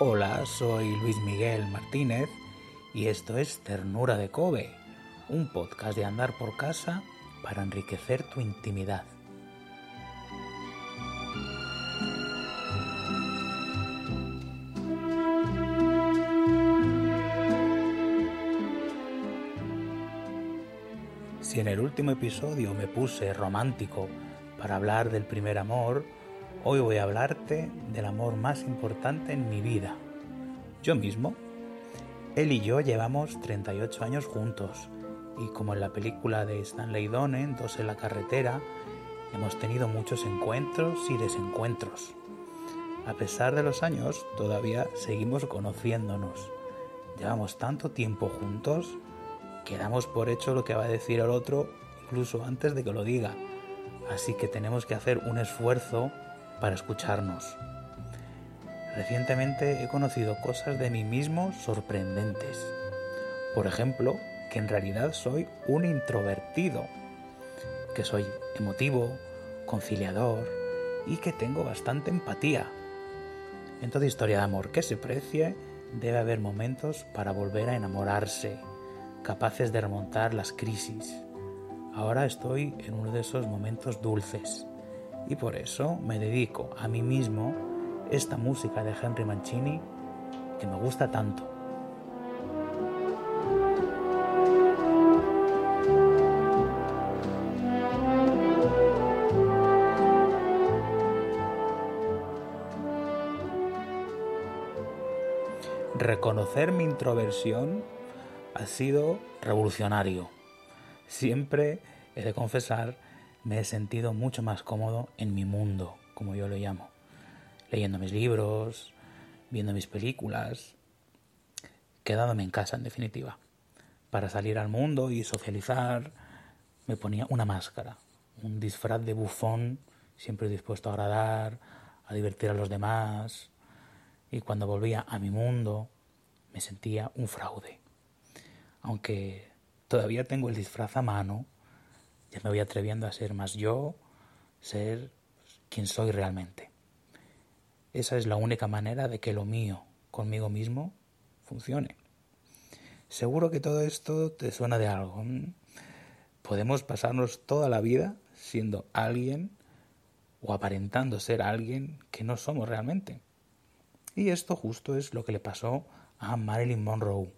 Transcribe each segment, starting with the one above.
Hola, soy Luis Miguel Martínez y esto es Ternura de Kobe, un podcast de andar por casa para enriquecer tu intimidad. En el último episodio me puse romántico para hablar del primer amor, Hoy voy a hablarte del amor más importante en mi vida. Yo mismo. Él y yo llevamos 38 años juntos y como en la película de Stanley Donen, Dos en la carretera, hemos tenido muchos encuentros y desencuentros. A pesar de los años, todavía seguimos conociéndonos. Llevamos tanto tiempo juntos que damos por hecho lo que va a decir el otro incluso antes de que lo diga. Así que tenemos que hacer un esfuerzo para escucharnos. Recientemente he conocido cosas de mí mismo sorprendentes. Por ejemplo, que en realidad soy un introvertido, que soy emotivo, conciliador y que tengo bastante empatía. En toda historia de amor que se precie, debe haber momentos para volver a enamorarse, capaces de remontar las crisis. Ahora estoy en uno de esos momentos dulces y por eso me dedico a mí mismo esta música de Henry Mancini que me gusta tanto. Reconocer mi introversión ha sido revolucionario. Siempre he de confesar me he sentido mucho más cómodo en mi mundo, como yo lo llamo, leyendo mis libros, viendo mis películas, quedándome en casa en definitiva. Para salir al mundo y socializar me ponía una máscara, un disfraz de bufón, siempre dispuesto a agradar, a divertir a los demás, y cuando volvía a mi mundo me sentía un fraude. Aunque todavía tengo el disfraz a mano, ya me voy atreviendo a ser más yo, ser quien soy realmente. Esa es la única manera de que lo mío conmigo mismo funcione. Seguro que todo esto te suena de algo. Podemos pasarnos toda la vida siendo alguien o aparentando ser alguien que no somos realmente. Y esto justo es lo que le pasó a Marilyn Monroe,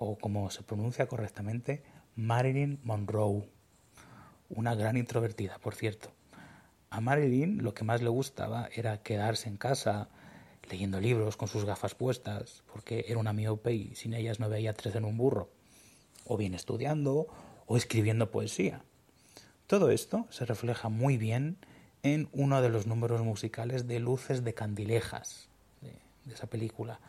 o como se pronuncia correctamente, Marilyn Monroe una gran introvertida, por cierto. A Marilyn lo que más le gustaba era quedarse en casa leyendo libros con sus gafas puestas, porque era una miope y sin ellas no veía tres en un burro, o bien estudiando o escribiendo poesía. Todo esto se refleja muy bien en uno de los números musicales de Luces de Candilejas, de, de esa película,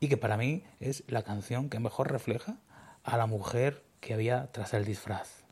y que para mí es la canción que mejor refleja a la mujer que había tras el disfraz.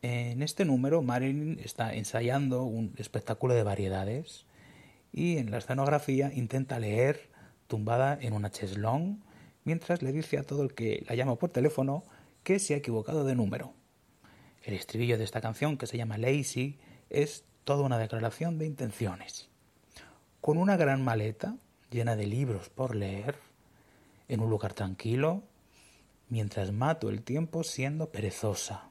En este número, Marilyn está ensayando un espectáculo de variedades y en la escenografía intenta leer tumbada en una cheslong mientras le dice a todo el que la llama por teléfono que se ha equivocado de número. El estribillo de esta canción, que se llama Lazy, es toda una declaración de intenciones. Con una gran maleta llena de libros por leer, en un lugar tranquilo, mientras mato el tiempo siendo perezosa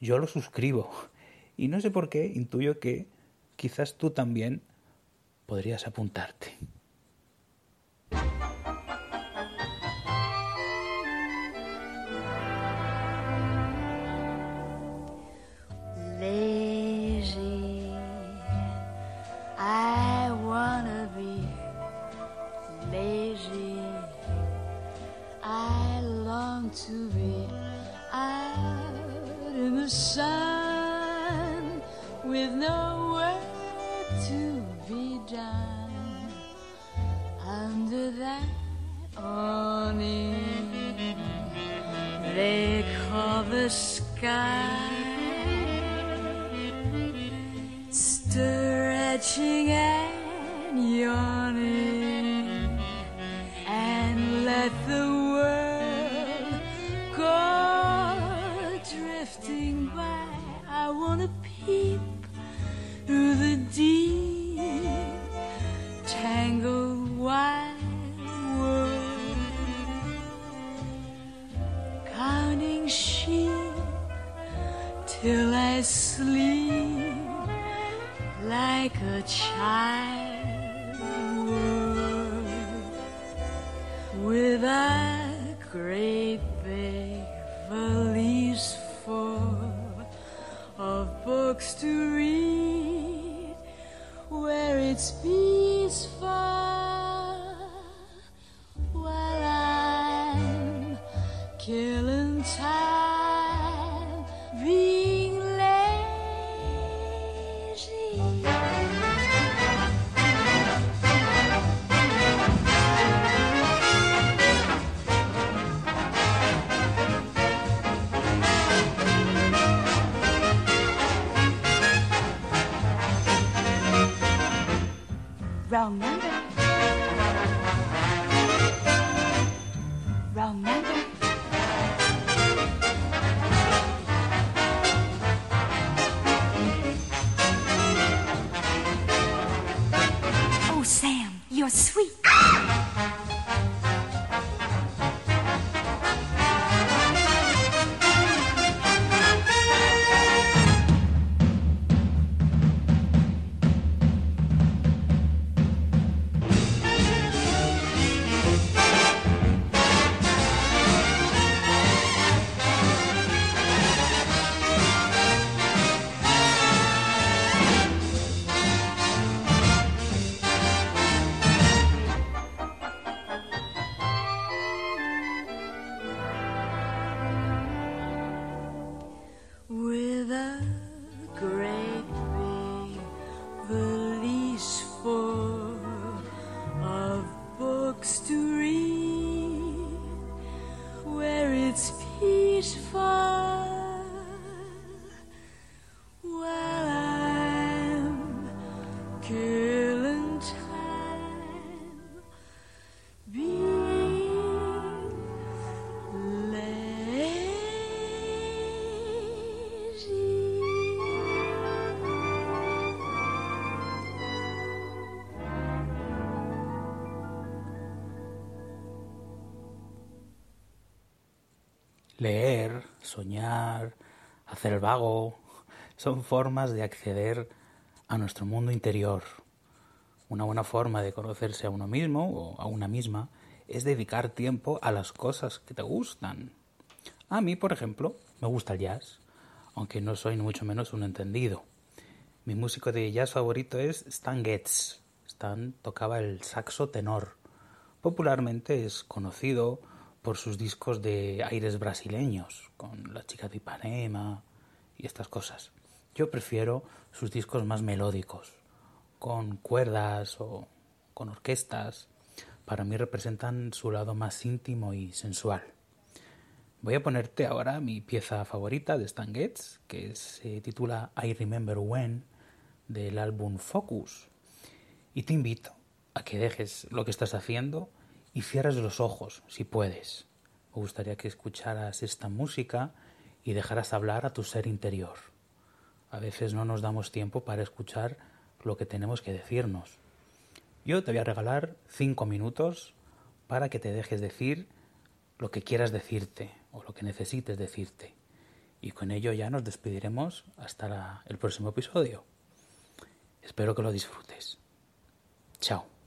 yo lo suscribo. Y no sé por qué intuyo que quizás tú también podrías apuntarte. sky, stretching and yawning, and let the world go drifting by. I wanna peep through the deep. till I sleep like a child with a great big valise full of books to read where it's peaceful while I'm killing time. Leer, soñar, hacer el vago, son formas de acceder a nuestro mundo interior. Una buena forma de conocerse a uno mismo o a una misma es dedicar tiempo a las cosas que te gustan. A mí, por ejemplo, me gusta el jazz, aunque no soy ni mucho menos un entendido. Mi músico de jazz favorito es Stan Getz. Stan tocaba el saxo tenor. Popularmente es conocido por sus discos de aires brasileños, con La chica de Ipanema y estas cosas. Yo prefiero sus discos más melódicos, con cuerdas o con orquestas. Para mí representan su lado más íntimo y sensual. Voy a ponerte ahora mi pieza favorita de Stan Getz, que se titula I Remember When, del álbum Focus. Y te invito a que dejes lo que estás haciendo y cierres los ojos si puedes. Me gustaría que escucharas esta música y dejaras hablar a tu ser interior. A veces no nos damos tiempo para escuchar lo que tenemos que decirnos. Yo te voy a regalar cinco minutos para que te dejes decir lo que quieras decirte o lo que necesites decirte. Y con ello ya nos despediremos hasta el próximo episodio. Espero que lo disfrutes. Chao.